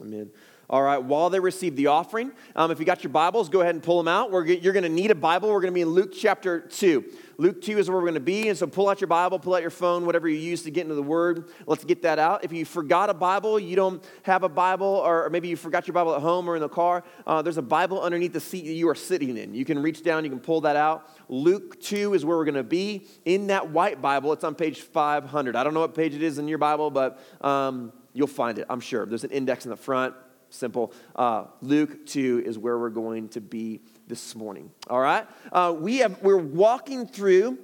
Amen. All right, while they receive the offering, um, if you got your Bibles, go ahead and pull them out. We're, you're going to need a Bible. We're going to be in Luke chapter 2. Luke 2 is where we're going to be. And so pull out your Bible, pull out your phone, whatever you use to get into the Word. Let's get that out. If you forgot a Bible, you don't have a Bible, or maybe you forgot your Bible at home or in the car, uh, there's a Bible underneath the seat that you are sitting in. You can reach down, you can pull that out. Luke 2 is where we're going to be. In that white Bible, it's on page 500. I don't know what page it is in your Bible, but um, you'll find it, I'm sure. There's an index in the front simple. Uh, Luke 2 is where we're going to be this morning. All right? Uh, we have, we're walking through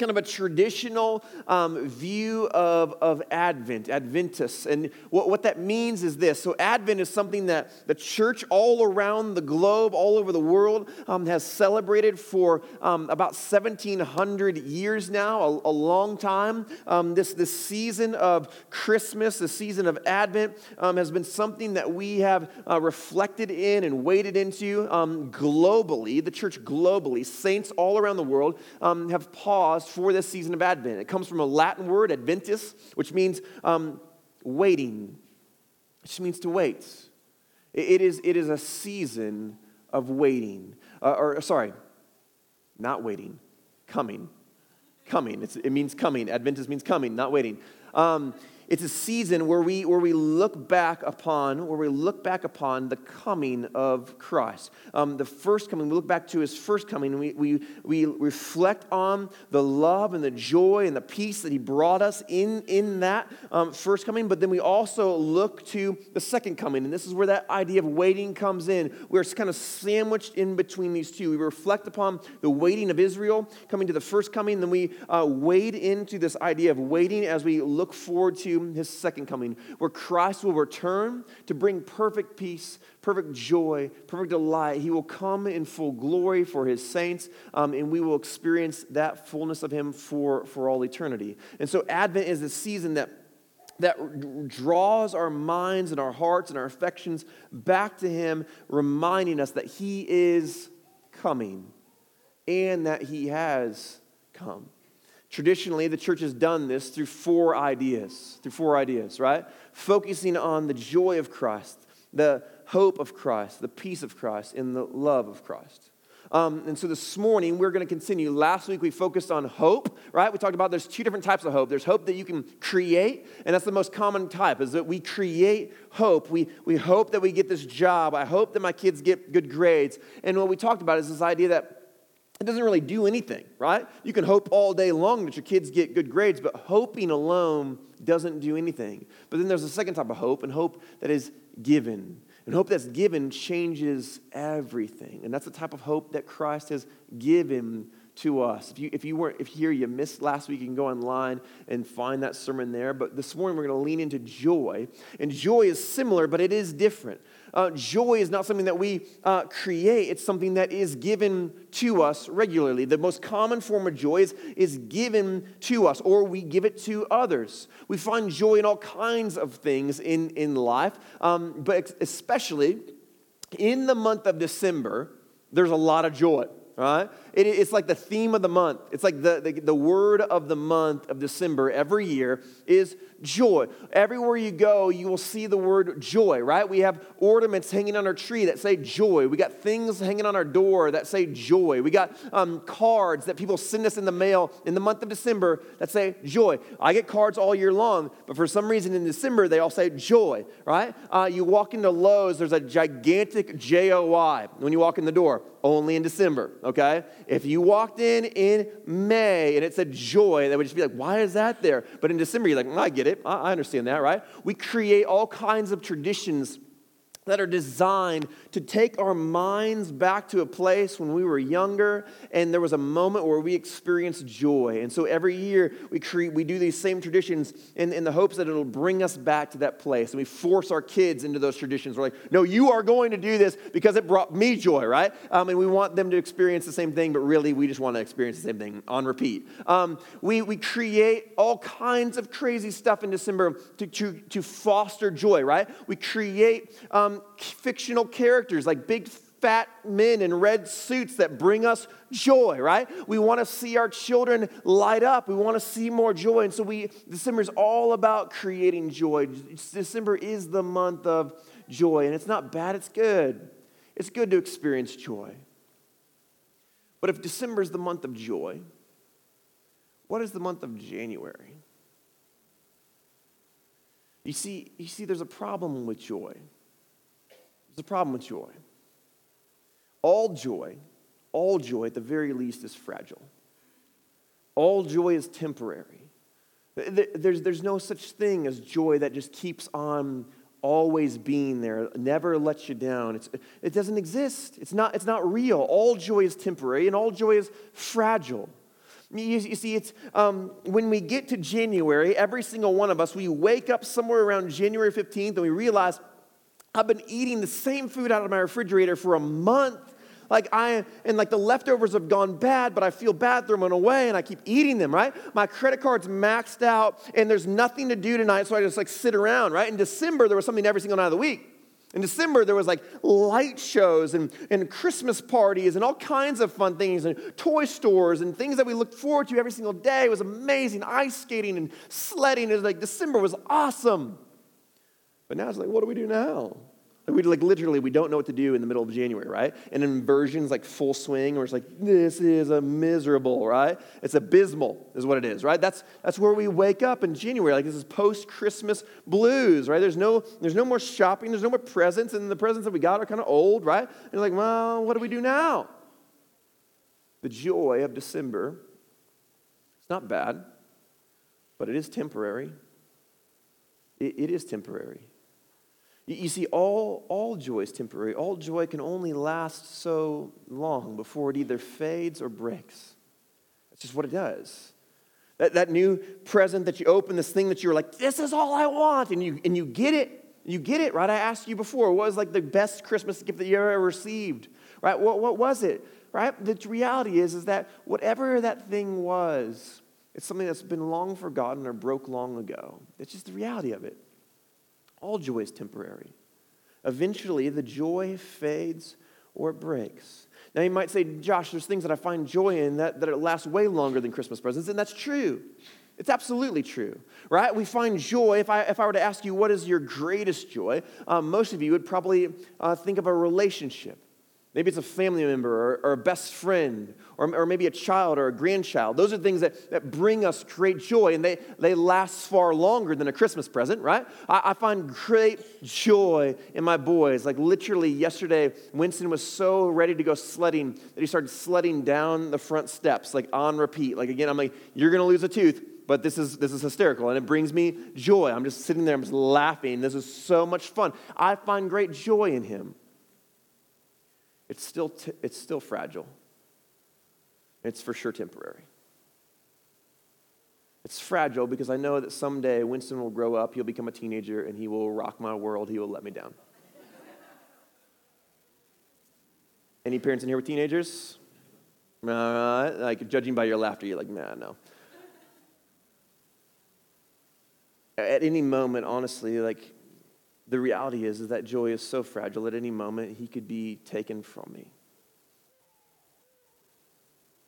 kind of a traditional um, view of, of Advent, Adventus. And what, what that means is this. So, Advent is something that the church all around the globe, all over the world, um, has celebrated for um, about 1,700 years now, a, a long time. Um, this, this season of Christmas, the season of Advent, um, has been something that we have uh, reflected in and waded into um, globally. The church globally, saints all around the world have paused for this season of Advent. It comes from a Latin word, adventus, which means um, waiting. It just means to wait. It is, it is a season of waiting. Uh, or, sorry, not waiting, coming. Coming. It's, it means coming. Adventus means coming, not waiting. Um, it's a season where we, where we look back upon, where we look back upon the coming of Christ. Um, the first coming, we look back to his first coming, and we, we, we reflect on the love and the joy and the peace that he brought us in, in that um, first coming, but then we also look to the second coming, and this is where that idea of waiting comes in. We're kind of sandwiched in between these two. We reflect upon the waiting of Israel coming to the first coming, then we uh, wade into this idea of waiting as we look forward to his second coming, where Christ will return to bring perfect peace, perfect joy, perfect delight. He will come in full glory for his saints, um, and we will experience that fullness of him for, for all eternity. And so, Advent is a season that that draws our minds and our hearts and our affections back to Him, reminding us that He is coming and that He has come. Traditionally, the church has done this through four ideas, through four ideas, right? Focusing on the joy of Christ, the hope of Christ, the peace of Christ, and the love of Christ. Um, and so this morning, we're going to continue. Last week, we focused on hope, right? We talked about there's two different types of hope. There's hope that you can create, and that's the most common type, is that we create hope. We, we hope that we get this job. I hope that my kids get good grades. And what we talked about is this idea that it doesn't really do anything, right? You can hope all day long that your kids get good grades, but hoping alone doesn't do anything. But then there's a second type of hope, and hope that is given. And hope that's given changes everything. And that's the type of hope that Christ has given to us. If you, if you weren't if here, you missed last week, you can go online and find that sermon there. But this morning, we're going to lean into joy. And joy is similar, but it is different. Uh, joy is not something that we uh, create, it's something that is given to us regularly. The most common form of joy is, is given to us, or we give it to others. We find joy in all kinds of things in, in life, um, but especially in the month of December, there's a lot of joy right? It, it's like the theme of the month. It's like the, the, the, word of the month of December every year is joy. Everywhere you go, you will see the word joy, right? We have ornaments hanging on our tree that say joy. We got things hanging on our door that say joy. We got um, cards that people send us in the mail in the month of December that say joy. I get cards all year long, but for some reason in December they all say joy, right? Uh, you walk into Lowe's, there's a gigantic J O Y when you walk in the door, only in December, okay? If you walked in in May and it said joy, that would just be like, why is that there? But in December, you're like, mm, I get it. I understand that, right? We create all kinds of traditions that are designed to take our minds back to a place when we were younger and there was a moment where we experienced joy. And so every year we, create, we do these same traditions in, in the hopes that it'll bring us back to that place. And we force our kids into those traditions. We're like, no, you are going to do this because it brought me joy, right? Um, and we want them to experience the same thing, but really we just want to experience the same thing on repeat. Um, we, we create all kinds of crazy stuff in December to, to, to foster joy, right? We create um, fictional characters, like big fat men in red suits that bring us joy, right? We want to see our children light up. We want to see more joy. And so we December is all about creating joy. December is the month of joy, and it's not bad, it's good. It's good to experience joy. But if December is the month of joy, what is the month of January? You see, you see, there's a problem with joy. A problem with joy. All joy, all joy at the very least is fragile. All joy is temporary. There's, there's no such thing as joy that just keeps on always being there, never lets you down. It's, it doesn't exist. It's not, it's not real. All joy is temporary and all joy is fragile. You, you see, it's um, when we get to January, every single one of us, we wake up somewhere around January 15th and we realize I've been eating the same food out of my refrigerator for a month. Like I and like the leftovers have gone bad, but I feel bad throwing them away and I keep eating them, right? My credit card's maxed out and there's nothing to do tonight, so I just like sit around, right? In December, there was something every single night of the week. In December, there was like light shows and, and Christmas parties and all kinds of fun things and toy stores and things that we looked forward to every single day. It was amazing. Ice skating and sledding. It was like December was awesome. But now it's like, what do we do now? We like literally we don't know what to do in the middle of January, right? And inversions like full swing, where it's like this is a miserable, right? It's abysmal, is what it is, right? That's that's where we wake up in January. Like this is post Christmas blues, right? There's no there's no more shopping, there's no more presents, and the presents that we got are kind of old, right? And you're like, well, what do we do now? The joy of December, it's not bad, but it is temporary. it, it is temporary. You see, all, all joy is temporary. All joy can only last so long before it either fades or breaks. That's just what it does. That, that new present that you open, this thing that you're like, this is all I want, and you, and you get it. You get it, right? I asked you before, what was like the best Christmas gift that you ever received? Right? What, what was it? Right? The reality is, is that whatever that thing was, it's something that's been long forgotten or broke long ago. It's just the reality of it. All joy is temporary. Eventually, the joy fades or it breaks. Now, you might say, Josh, there's things that I find joy in that, that it lasts way longer than Christmas presents, and that's true. It's absolutely true, right? We find joy. If I, if I were to ask you, what is your greatest joy? Um, most of you would probably uh, think of a relationship Maybe it's a family member or, or a best friend or, or, maybe a child or a grandchild. Those are things that, that bring us great joy and they, they last far longer than a Christmas present, right? I, I find great joy in my boys. Like literally yesterday, Winston was so ready to go sledding that he started sledding down the front steps, like on repeat. Like again, I'm like, you're going to lose a tooth but this is this is hysterical and it brings me joy i'm just sitting there i'm just laughing this is so much fun i find great joy in him it's still, t- it's still fragile. It's for sure temporary. It's fragile because I know that someday Winston will grow up, he'll become a teenager, and he will rock my world. He will let me down. Any parents in here with teenagers? Uh, like judging by your laughter, you're like, man, no. At any moment, honestly, like the reality is, is that joy is so fragile at any moment he could be taken from me.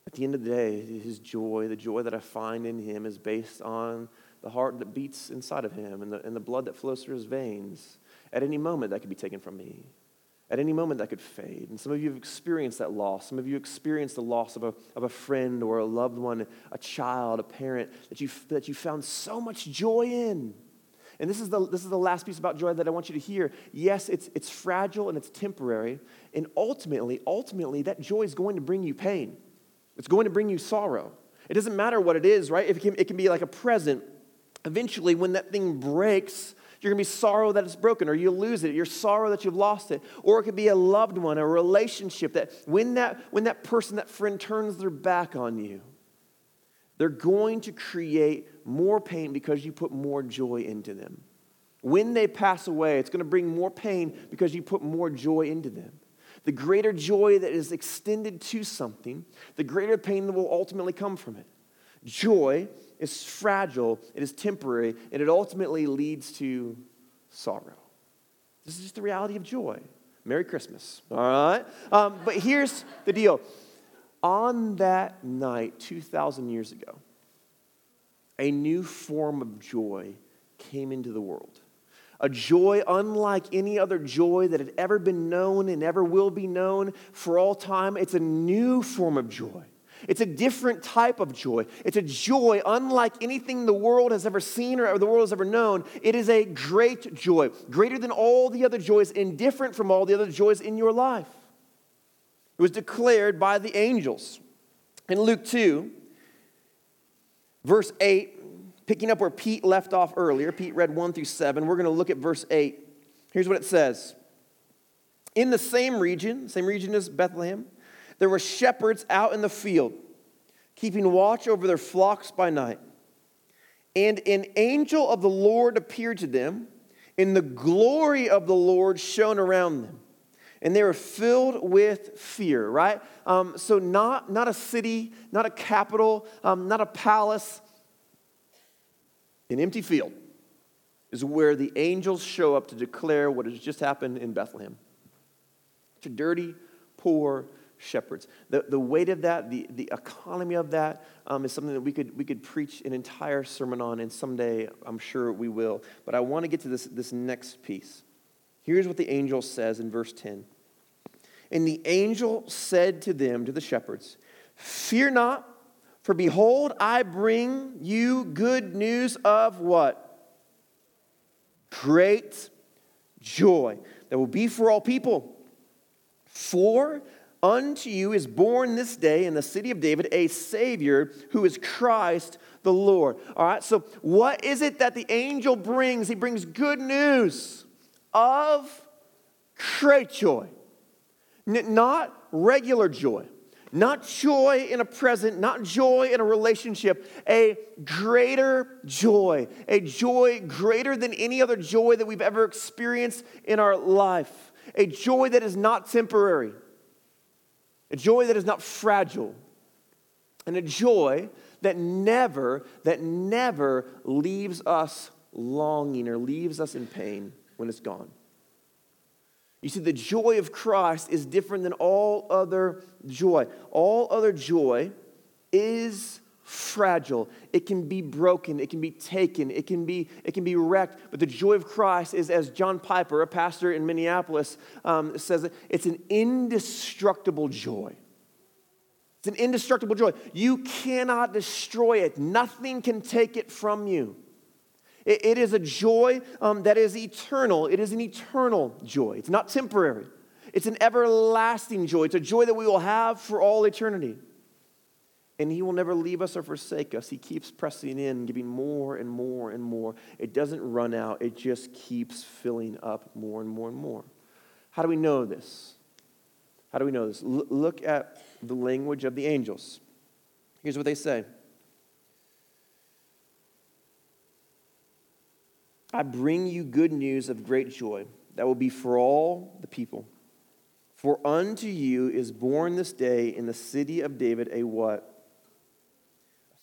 At the end of the day, his joy, the joy that I find in him, is based on the heart that beats inside of him and the, and the blood that flows through his veins. At any moment, that could be taken from me. At any moment, that could fade. And some of you have experienced that loss. Some of you experienced the loss of a, of a friend or a loved one, a child, a parent that you, that you found so much joy in. And this is, the, this is the last piece about joy that I want you to hear. Yes, it's, it's fragile and it's temporary. And ultimately, ultimately, that joy is going to bring you pain. It's going to bring you sorrow. It doesn't matter what it is, right? It can, it can be like a present. Eventually, when that thing breaks, you're going to be sorrow that it's broken, or you lose it. You're sorrow that you've lost it. Or it could be a loved one, a relationship that when that, when that person, that friend turns their back on you, they're going to create more pain because you put more joy into them. When they pass away, it's going to bring more pain because you put more joy into them. The greater joy that is extended to something, the greater pain that will ultimately come from it. Joy is fragile, it is temporary, and it ultimately leads to sorrow. This is just the reality of joy. Merry Christmas. All right? Um, but here's the deal on that night, 2,000 years ago, a new form of joy came into the world. A joy unlike any other joy that had ever been known and ever will be known for all time. It's a new form of joy. It's a different type of joy. It's a joy unlike anything the world has ever seen or the world has ever known. It is a great joy, greater than all the other joys and different from all the other joys in your life. Was declared by the angels. In Luke 2, verse 8, picking up where Pete left off earlier, Pete read 1 through 7. We're going to look at verse 8. Here's what it says In the same region, same region as Bethlehem, there were shepherds out in the field, keeping watch over their flocks by night. And an angel of the Lord appeared to them, and the glory of the Lord shone around them. And they were filled with fear, right? Um, so, not, not a city, not a capital, um, not a palace, an empty field is where the angels show up to declare what has just happened in Bethlehem. To dirty, poor, shepherds. The, the weight of that, the, the economy of that, um, is something that we could, we could preach an entire sermon on, and someday I'm sure we will. But I want to get to this, this next piece. Here's what the angel says in verse 10. And the angel said to them, to the shepherds, Fear not, for behold, I bring you good news of what? Great joy that will be for all people. For Unto you is born this day in the city of David a Savior who is Christ the Lord. All right, so what is it that the angel brings? He brings good news of great joy, N- not regular joy. Not joy in a present, not joy in a relationship, a greater joy, a joy greater than any other joy that we've ever experienced in our life, a joy that is not temporary, a joy that is not fragile, and a joy that never, that never leaves us longing or leaves us in pain when it's gone. You see, the joy of Christ is different than all other joy. All other joy is fragile. It can be broken. It can be taken. It can be, it can be wrecked. But the joy of Christ is, as John Piper, a pastor in Minneapolis, um, says, it's an indestructible joy. It's an indestructible joy. You cannot destroy it, nothing can take it from you. It, it is a joy um, that is eternal. It is an eternal joy. It's not temporary, it's an everlasting joy. It's a joy that we will have for all eternity and He will never leave us or forsake us. He keeps pressing in, giving more and more and more. It doesn't run out, it just keeps filling up more and more and more. How do we know this? How do we know this? L- look at the language of the angels. Here's what they say I bring you good news of great joy that will be for all the people. For unto you is born this day in the city of David a what?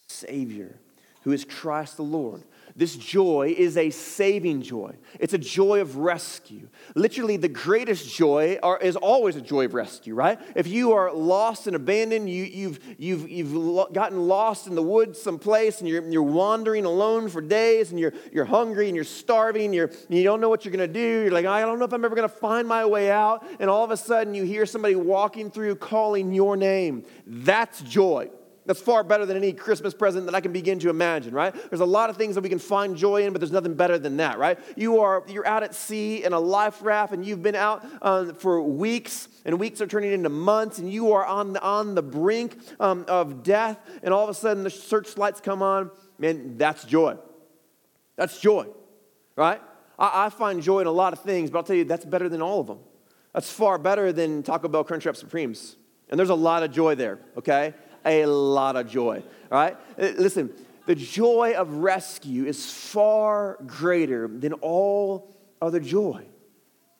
Savior, who is Christ the Lord. This joy is a saving joy. It's a joy of rescue. Literally, the greatest joy are, is always a joy of rescue, right? If you are lost and abandoned, you, you've, you've, you've gotten lost in the woods someplace and you're, you're wandering alone for days and you're, you're hungry and you're starving, you're, you don't know what you're going to do. You're like, I don't know if I'm ever going to find my way out. And all of a sudden, you hear somebody walking through calling your name. That's joy. That's far better than any Christmas present that I can begin to imagine, right? There's a lot of things that we can find joy in, but there's nothing better than that, right? You are you're out at sea in a life raft, and you've been out uh, for weeks, and weeks are turning into months, and you are on on the brink um, of death, and all of a sudden the searchlights come on. Man, that's joy. That's joy, right? I, I find joy in a lot of things, but I'll tell you that's better than all of them. That's far better than Taco Bell Crunchwrap Supremes, and there's a lot of joy there. Okay a lot of joy. Right? Uh, listen, the joy of rescue is far greater than all other joy.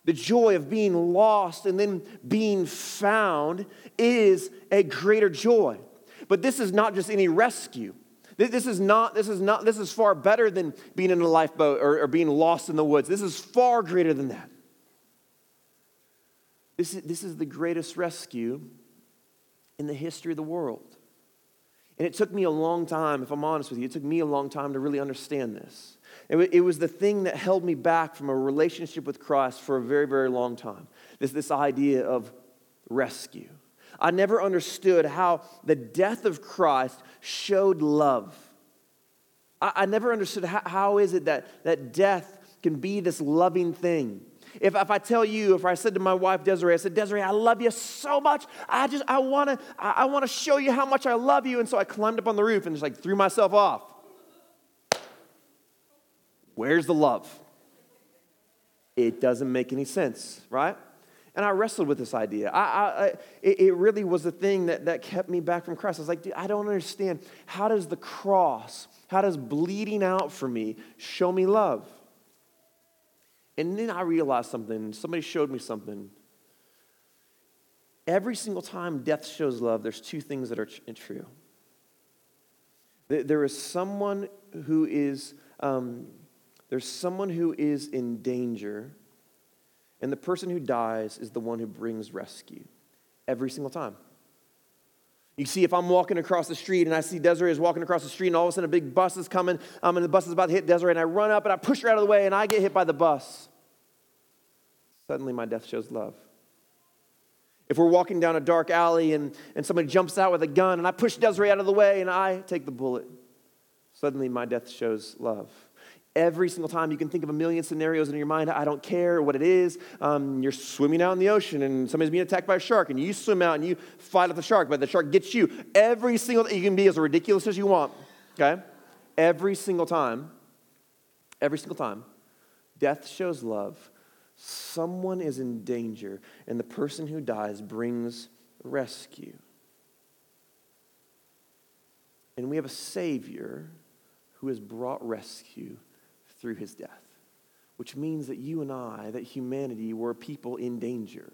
The joy of being lost and then being found is a greater joy. But this is not just any rescue. This is not, this is not, this is far better than being in a lifeboat or, or being lost in the woods. This is far greater than that. This is, this is the greatest rescue in the history of the world. And it took me a long time, if I'm honest with you, it took me a long time to really understand this. It, it was the thing that held me back from a relationship with Christ for a very, very long time. This, this idea of rescue. I never understood how the death of Christ showed love. I, I never understood how, how is it that, that death can be this loving thing. If, if I tell you, if I said to my wife Desiree, I said, Desiree, I love you so much. I just, I wanna, I, I wanna show you how much I love you. And so I climbed up on the roof and just like threw myself off. Where's the love? It doesn't make any sense, right? And I wrestled with this idea. I, I, I, it, really was the thing that, that kept me back from Christ. I was like, dude, I don't understand. How does the cross, how does bleeding out for me show me love? And then I realized something. Somebody showed me something. Every single time death shows love, there's two things that are true. There is someone who is, um, there's someone who is in danger, and the person who dies is the one who brings rescue. Every single time. You see, if I'm walking across the street and I see Desiree is walking across the street, and all of a sudden a big bus is coming, um, and the bus is about to hit Desiree, and I run up and I push her out of the way, and I get hit by the bus. Suddenly, my death shows love. If we're walking down a dark alley and, and somebody jumps out with a gun and I push Desiree out of the way and I take the bullet, suddenly my death shows love. Every single time you can think of a million scenarios in your mind. I don't care what it is. Um, you're swimming out in the ocean and somebody's being attacked by a shark and you swim out and you fight off the shark, but the shark gets you. Every single you can be as ridiculous as you want. Okay, every single time, every single time, death shows love someone is in danger, and the person who dies brings rescue. And we have a Savior who has brought rescue through his death, which means that you and I, that humanity, were people in danger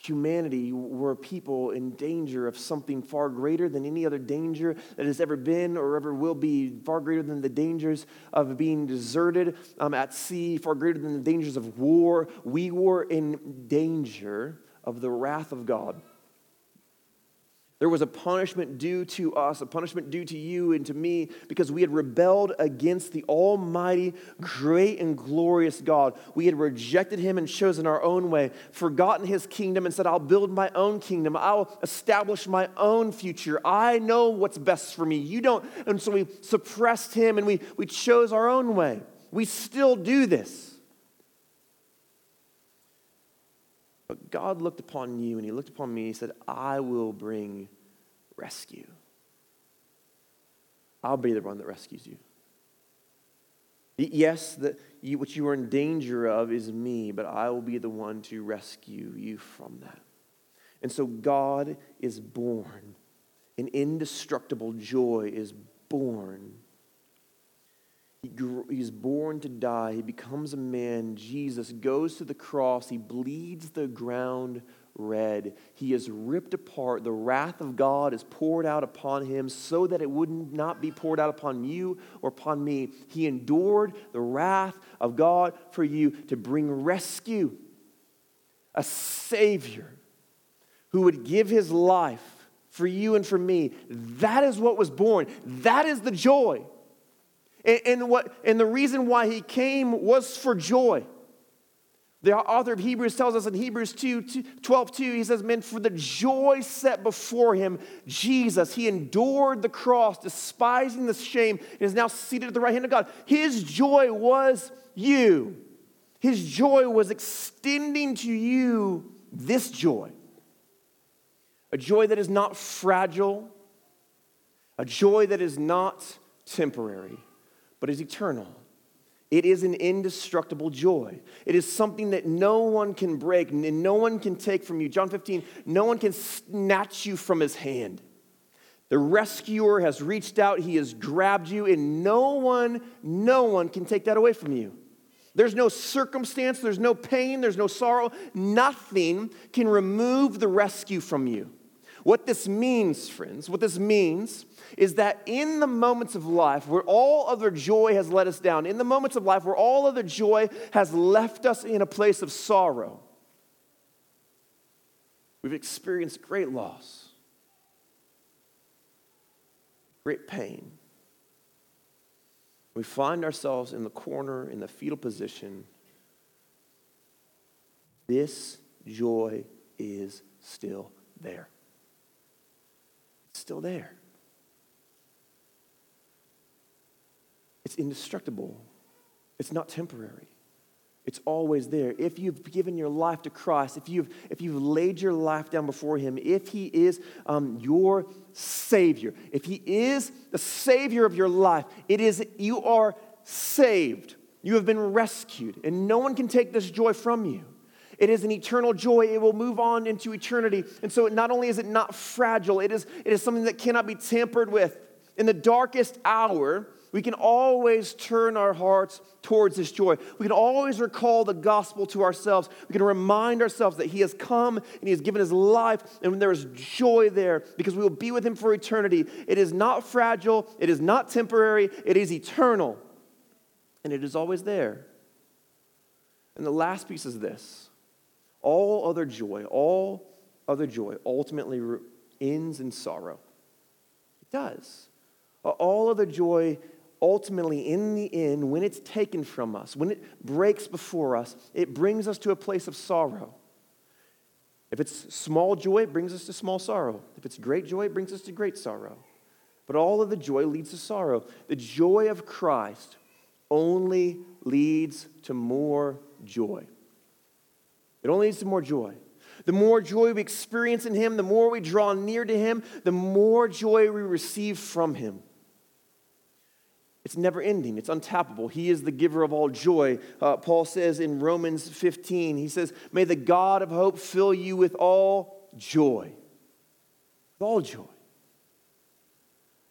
humanity were people in danger of something far greater than any other danger that has ever been or ever will be, far greater than the dangers of being deserted um, at sea, far greater than the dangers of war. We were in danger of the wrath of God. There was a punishment due to us, a punishment due to you and to me, because we had rebelled against the Almighty, great, and glorious God. We had rejected Him and chosen our own way, forgotten His kingdom, and said, I'll build my own kingdom. I'll establish my own future. I know what's best for me. You don't. And so we suppressed Him and we, we chose our own way. We still do this. But God looked upon you and he looked upon me and he said, I will bring rescue. I'll be the one that rescues you. Yes, the, you, what you are in danger of is me, but I will be the one to rescue you from that. And so God is born. An indestructible joy is born he he's born to die. He becomes a man. Jesus goes to the cross. He bleeds the ground red. He is ripped apart. The wrath of God is poured out upon him so that it would not be poured out upon you or upon me. He endured the wrath of God for you to bring rescue, a Savior who would give his life for you and for me. That is what was born. That is the joy. And, and, what, and the reason why he came was for joy. The author of Hebrews tells us in Hebrews 2, 2 12, 2, he says, Men, for the joy set before him, Jesus, he endured the cross, despising the shame, and is now seated at the right hand of God. His joy was you. His joy was extending to you this joy. A joy that is not fragile, a joy that is not temporary but is eternal. It is an indestructible joy. It is something that no one can break and no one can take from you. John 15, no one can snatch you from his hand. The rescuer has reached out, he has grabbed you, and no one, no one can take that away from you. There's no circumstance, there's no pain, there's no sorrow. Nothing can remove the rescue from you. What this means, friends, what this means is that in the moments of life where all other joy has let us down, in the moments of life where all other joy has left us in a place of sorrow, We've experienced great loss, great pain. We find ourselves in the corner, in the fetal position. This joy is still there. Still there. It's indestructible. It's not temporary. It's always there. If you've given your life to Christ, if you've, if you've laid your life down before Him, if He is um, your Savior, if He is the Savior of your life, it is, you are saved. You have been rescued, and no one can take this joy from you. It is an eternal joy. It will move on into eternity. And so, not only is it not fragile, it is, it is something that cannot be tampered with. In the darkest hour, we can always turn our hearts towards this joy. We can always recall the gospel to ourselves. We can remind ourselves that He has come and He has given His life, and there is joy there because we will be with Him for eternity. It is not fragile, it is not temporary, it is eternal, and it is always there. And the last piece is this all other joy, all other joy ultimately ends in sorrow. It does. All other joy ultimately, in the end, when it's taken from us, when it breaks before us, it brings us to a place of sorrow. If it's small joy, it brings us to small sorrow. If it's great joy, it brings us to great sorrow. But all of the joy leads to sorrow. The joy of Christ only leads to more joy. It only to more joy. The more joy we experience in Him, the more we draw near to Him, the more joy we receive from Him. It's never ending, it's untappable. He is the giver of all joy. Uh, Paul says in Romans 15, he says, May the God of hope fill you with all joy. With all joy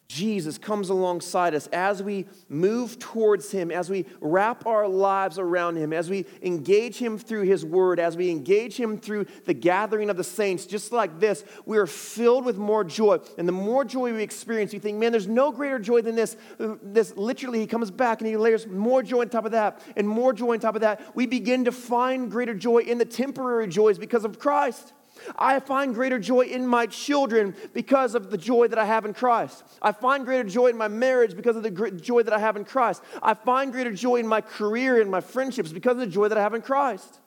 Jesus comes alongside us as we move towards Him, as we wrap our lives around Him, as we engage Him through His Word, as we engage Him through the gathering of the saints, just like this, we are filled with more joy. And the more joy we experience, we think, man, there's no greater joy than this. This literally, He comes back and He layers more joy on top of that, and more joy on top of that. We begin to find greater joy in the temporary joys because of Christ. I find greater joy in my children because of the joy that I have in Christ. I find greater joy in my marriage because of the joy that I have in Christ. I find greater joy in my career and my friendships because of the joy that I have in Christ.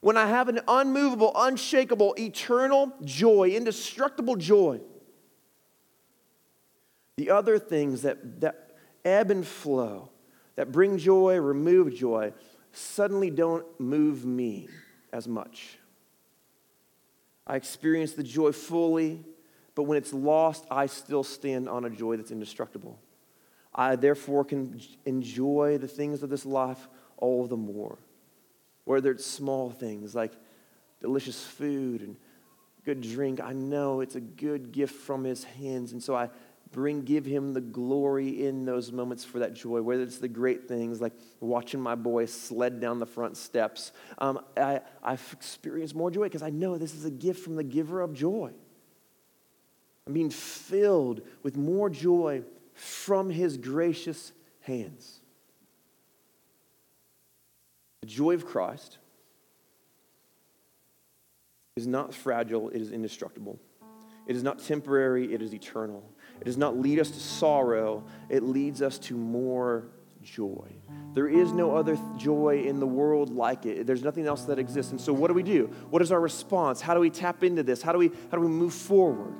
When I have an unmovable, unshakable, eternal joy, indestructible joy, the other things that, that ebb and flow, that bring joy, remove joy, suddenly don't move me as much. I experience the joy fully, but when it's lost, I still stand on a joy that's indestructible. I therefore can enjoy the things of this life all the more. Whether it's small things like delicious food and good drink, I know it's a good gift from his hands. And so I bring give him the glory in those moments for that joy whether it's the great things like watching my boy sled down the front steps. Um, I, i've experienced more joy because i know this is a gift from the giver of joy. I'm being filled with more joy from his gracious hands. The joy of christ is not fragile it is indestructible. It is not temporary it is eternal it does not lead us to sorrow, it leads us to more joy. There is no other joy in the world like it. There's nothing else that exists. And so what do we do? What is our response? How do we tap into this? How do we how do we move forward?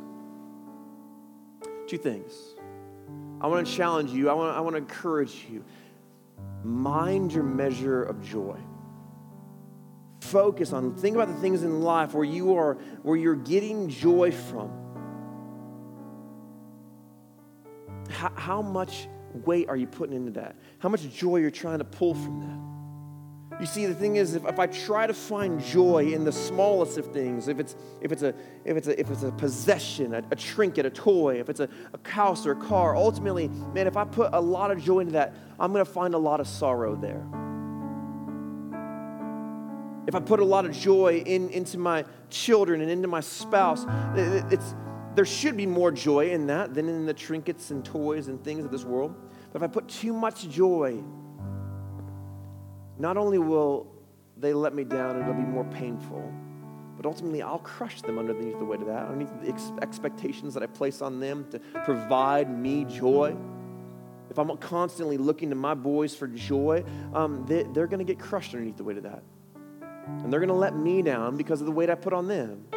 Two things. I want to challenge you. I want I want to encourage you. Mind your measure of joy. Focus on think about the things in life where you are where you're getting joy from how, how much weight are you putting into that? How much joy you're trying to pull from that? You see, the thing is, if, if I try to find joy in the smallest of things, if it's, if it's, a, if it's, a, if it's a possession, a, a trinket, a toy, if it's a, a house or a car, ultimately, man, if I put a lot of joy into that, I'm going to find a lot of sorrow there. If I put a lot of joy in, into my children and into my spouse, it's, there should be more joy in that than in the trinkets and toys and things of this world. But if I put too much joy, not only will they let me down, and it'll be more painful, but ultimately I'll crush them underneath the weight of that, underneath the ex- expectations that I place on them to provide me joy. If I'm constantly looking to my boys for joy, um, they, they're going to get crushed underneath the weight of that. And they're going to let me down because of the weight I put on them.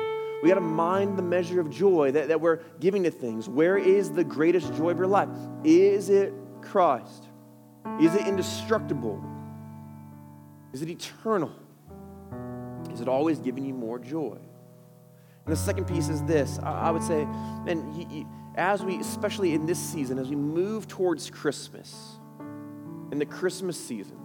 We got to mind the measure of joy that, that we're giving to things. Where is the greatest joy of your life? Is it Christ? Is it indestructible? Is it eternal? Is it always giving you more joy? And the second piece is this I, I would say, and as we, especially in this season, as we move towards Christmas, in the Christmas season,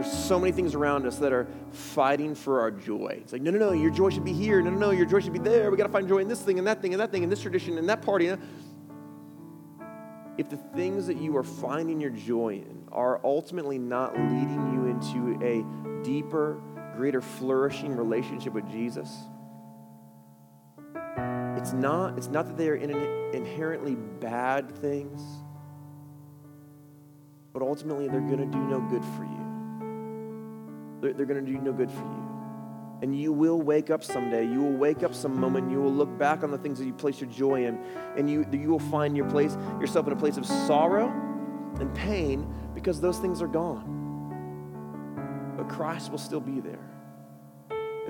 there's so many things around us that are fighting for our joy. It's like, no, no, no, your joy should be here. No, no, no, your joy should be there. We got to find joy in this thing and that thing and that thing and this tradition and that party. If the things that you are finding your joy in are ultimately not leading you into a deeper, greater flourishing relationship with Jesus, it's not, it's not that they are in inherently bad things, but ultimately they're going to do no good for you. They're, they're going to do no good for you. And you will wake up someday. You will wake up some moment. You will look back on the things that you place your joy in, and you, you will find your place, yourself in a place of sorrow and pain because those things are gone. But Christ will still be there.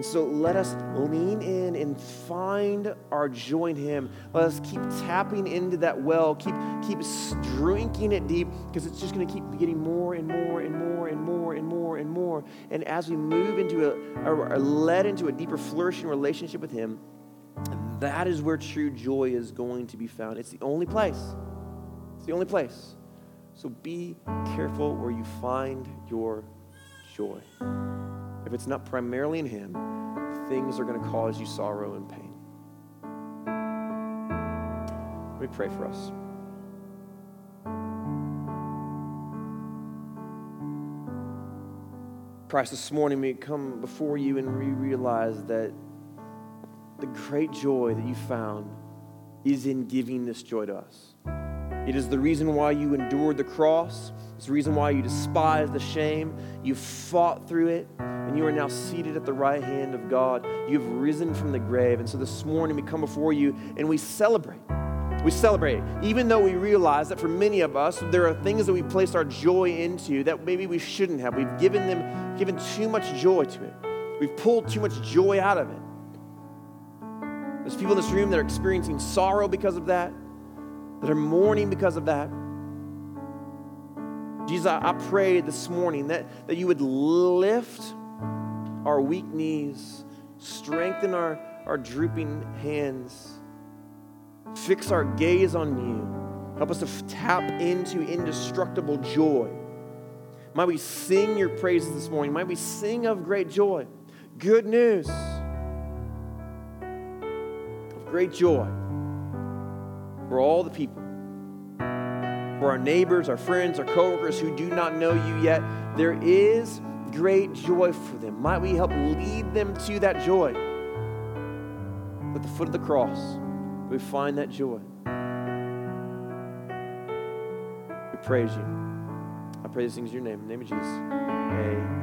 And so let us lean in and find our joy in Him. Let us keep tapping into that well, keep, keep drinking it deep, because it's just going to keep getting more and more and more and more and more and more. And as we move into a, are led into a deeper, flourishing relationship with Him, that is where true joy is going to be found. It's the only place. It's the only place. So be careful where you find your joy. If it's not primarily in Him, things are going to cause you sorrow and pain. Let me pray for us. Christ, this morning we come before you and we realize that the great joy that you found is in giving this joy to us. It is the reason why you endured the cross. It's the reason why you despised the shame. You fought through it, and you are now seated at the right hand of God. You have risen from the grave. And so this morning we come before you and we celebrate. We celebrate, even though we realize that for many of us, there are things that we placed our joy into that maybe we shouldn't have. We've given them, given too much joy to it. We've pulled too much joy out of it. There's people in this room that are experiencing sorrow because of that that are mourning because of that. Jesus, I, pray this morning that, that you would lift our weak knees, strengthen our, our drooping hands, fix our gaze on you. Help us to tap into indestructible joy. Might we sing your praises this morning? Might we sing of great joy? Good news of great joy for all the people, for our neighbors, our friends, our coworkers who do not know you yet. There is great joy for them. Might we help lead them to that joy? At the foot of the cross, we find that joy. We praise you. I praise things in your name. In the name of Jesus. Amen.